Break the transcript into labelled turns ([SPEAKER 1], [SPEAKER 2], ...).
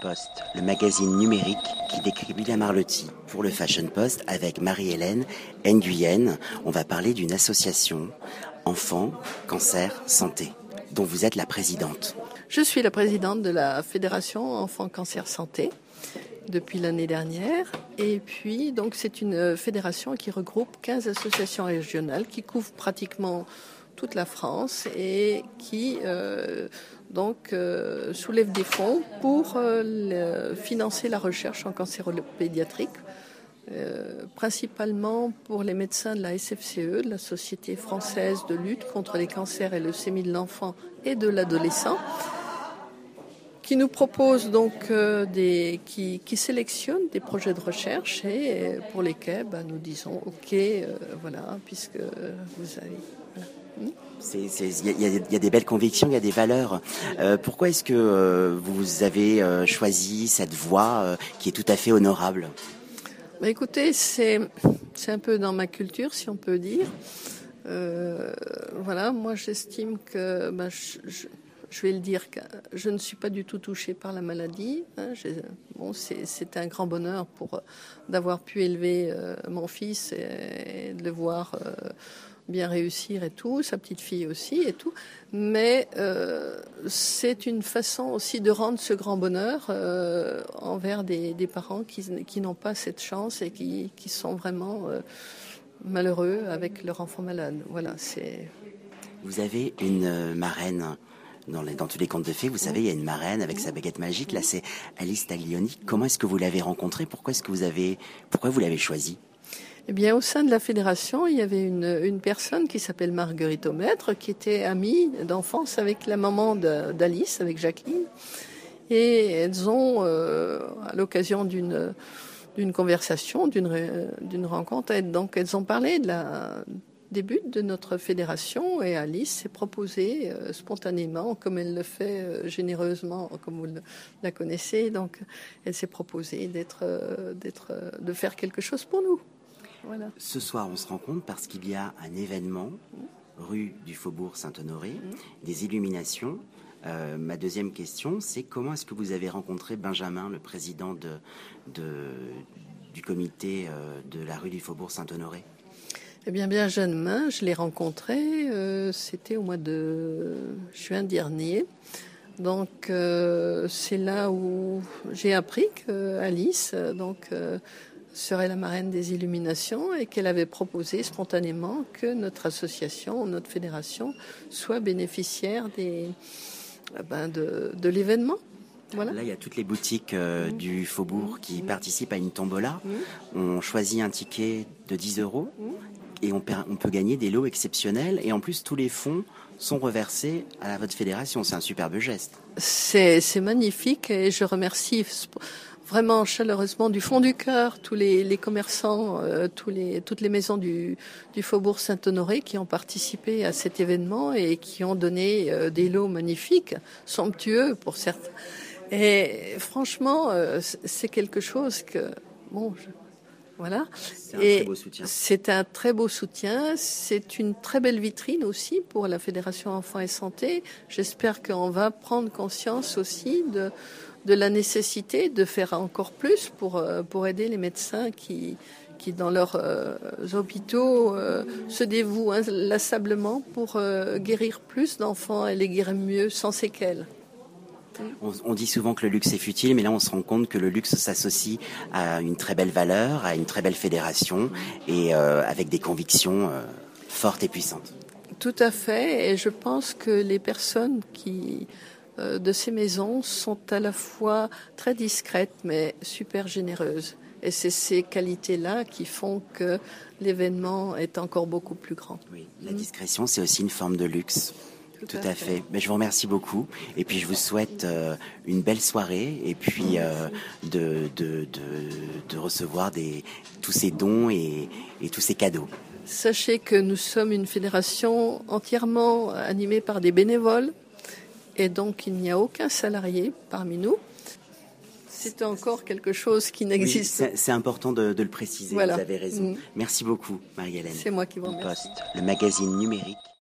[SPEAKER 1] Post, le magazine numérique qui décrit William Arlotti pour le Fashion Post avec Marie-Hélène Nguyen. On va parler d'une association Enfants, Cancer, Santé, dont vous êtes la présidente.
[SPEAKER 2] Je suis la présidente de la Fédération Enfants, Cancer, Santé depuis l'année dernière. Et puis, donc, c'est une fédération qui regroupe 15 associations régionales qui couvrent pratiquement toute la France et qui euh, donc euh, soulève des fonds pour euh, financer la recherche en cancéropédiatrique, euh, principalement pour les médecins de la SFCE, de la Société française de lutte contre les cancers et leucémie de l'enfant et de l'adolescent, qui nous propose donc des, qui, qui sélectionne des projets de recherche et pour lesquels bah, nous disons ok, voilà, puisque vous avez.
[SPEAKER 1] Il y, y, a des belles convictions, il y a des valeurs. Euh, pourquoi est-ce que euh, vous avez euh, choisi cette voie qui est tout à fait honorable?
[SPEAKER 2] Bah Écoutez, c'est un peu dans ma culture, si on peut dire. voilà, moi j'estime que, bah, je, vais le dire, je ne suis pas du tout touchée par la maladie. Hein, bon, c'est un grand bonheur d'avoir pu élever mon fils et, et de le voir bien réussir et tout, sa petite fille aussi et tout. Mais euh, c'est une façon aussi de rendre ce grand bonheur euh, envers des, parents qui, n'ont pas cette chance et qui, sont vraiment euh, malheureux avec leur enfant malade. Voilà, c'est.
[SPEAKER 1] Vous avez une marraine. Dans, dans tous les contes de fées, vous savez, il y a une marraine avec sa baguette magique. Là, c'est Alice Taglioni. Comment est-ce que vous l'avez rencontrée? Pourquoi est-ce que vous avez, pourquoi vous l'avez choisie?
[SPEAKER 2] Eh bien, au sein de la fédération, il y avait une, personne qui s'appelle Marguerite Aumaître, qui était amie d'enfance avec la maman d'Alice, avec Jacqueline. Et elles ont, euh, à l'occasion d'une d'une conversation, d'une rencontre, donc elles ont parlé de la de notre fédération et Alice s'est proposée euh, spontanément, comme elle le fait euh, généreusement, comme vous la connaissez. Donc, elle s'est proposée d'être, d'être, de faire quelque chose pour nous.
[SPEAKER 1] Voilà. Ce soir, on se rencontre parce qu'il y a un événement rue du Faubourg Saint-Honoré, mmh. des illuminations. Euh, ma deuxième question, c'est comment est-ce que vous avez rencontré Benjamin, le président de, de, du comité euh, de la rue du Faubourg Saint-Honoré?
[SPEAKER 2] Eh bien, bien jeune je l'ai rencontré, euh, c'était au mois de juin dernier. Donc, euh, c'est là où j'ai appris qu'Alice, donc, euh, serait la marraine des illuminations et qu'elle avait proposé spontanément que notre association, notre fédération, soit bénéficiaire des, ben de, de l'événement.
[SPEAKER 1] Voilà. Là, il y a toutes les boutiques euh, mmh. du Faubourg qui mmh. participent à une tombola. Mmh. On choisit un ticket de 10 euros et on, on, peut gagner des lots exceptionnels. Et en plus, tous les fonds sont reversés à votre fédération. C'est un superbe geste.
[SPEAKER 2] C'est magnifique et je remercie vraiment chaleureusement du fond du cœur tous les, commerçants, euh, toutes les maisons du, du Faubourg Saint-Honoré qui ont participé à cet événement et qui ont donné euh, des lots magnifiques, somptueux pour certains. Et franchement, euh, c'est quelque chose que, bon, voilà.
[SPEAKER 1] Et
[SPEAKER 2] c'est un très beau soutien. C'est une très belle vitrine aussi pour la Fédération Enfants et Santé. J'espère qu'on va prendre conscience aussi de, de la nécessité de faire encore plus pour, euh, pour aider les médecins qui, qui dans leurs euh, hôpitaux euh, se dévouent inlassablement pour euh, guérir plus d'enfants et les guérir mieux sans séquelles.
[SPEAKER 1] On, on, dit souvent que le luxe est futile, mais là on se rend compte que le luxe s'associe à une très belle valeur, à une très belle fédération et euh, avec des convictions euh, fortes et puissantes.
[SPEAKER 2] Tout à fait, et je pense que les personnes qui euh, de ces maisons sont à la fois très discrètes mais super généreuses. Et c'est ces qualités-là qui font que l'événement est encore beaucoup plus grand.
[SPEAKER 1] Oui, la discrétion, c'est aussi une forme de luxe. Tout, à, fait. Mais je vous remercie beaucoup. Et puis je vous souhaite euh, une belle soirée et puis euh, de, de, de, de, recevoir des, tous ces dons et, et tous ces cadeaux.
[SPEAKER 2] Sachez que nous sommes une fédération entièrement animée par des bénévoles et donc il n'y a aucun salarié parmi nous. C'est encore quelque chose qui n'existe
[SPEAKER 1] oui, C'est important de, le préciser, voilà. vous avez raison. Mmh. Merci beaucoup, Marie-Hélène.
[SPEAKER 2] C'est moi qui vous remercie.
[SPEAKER 1] Poste, le magazine numérique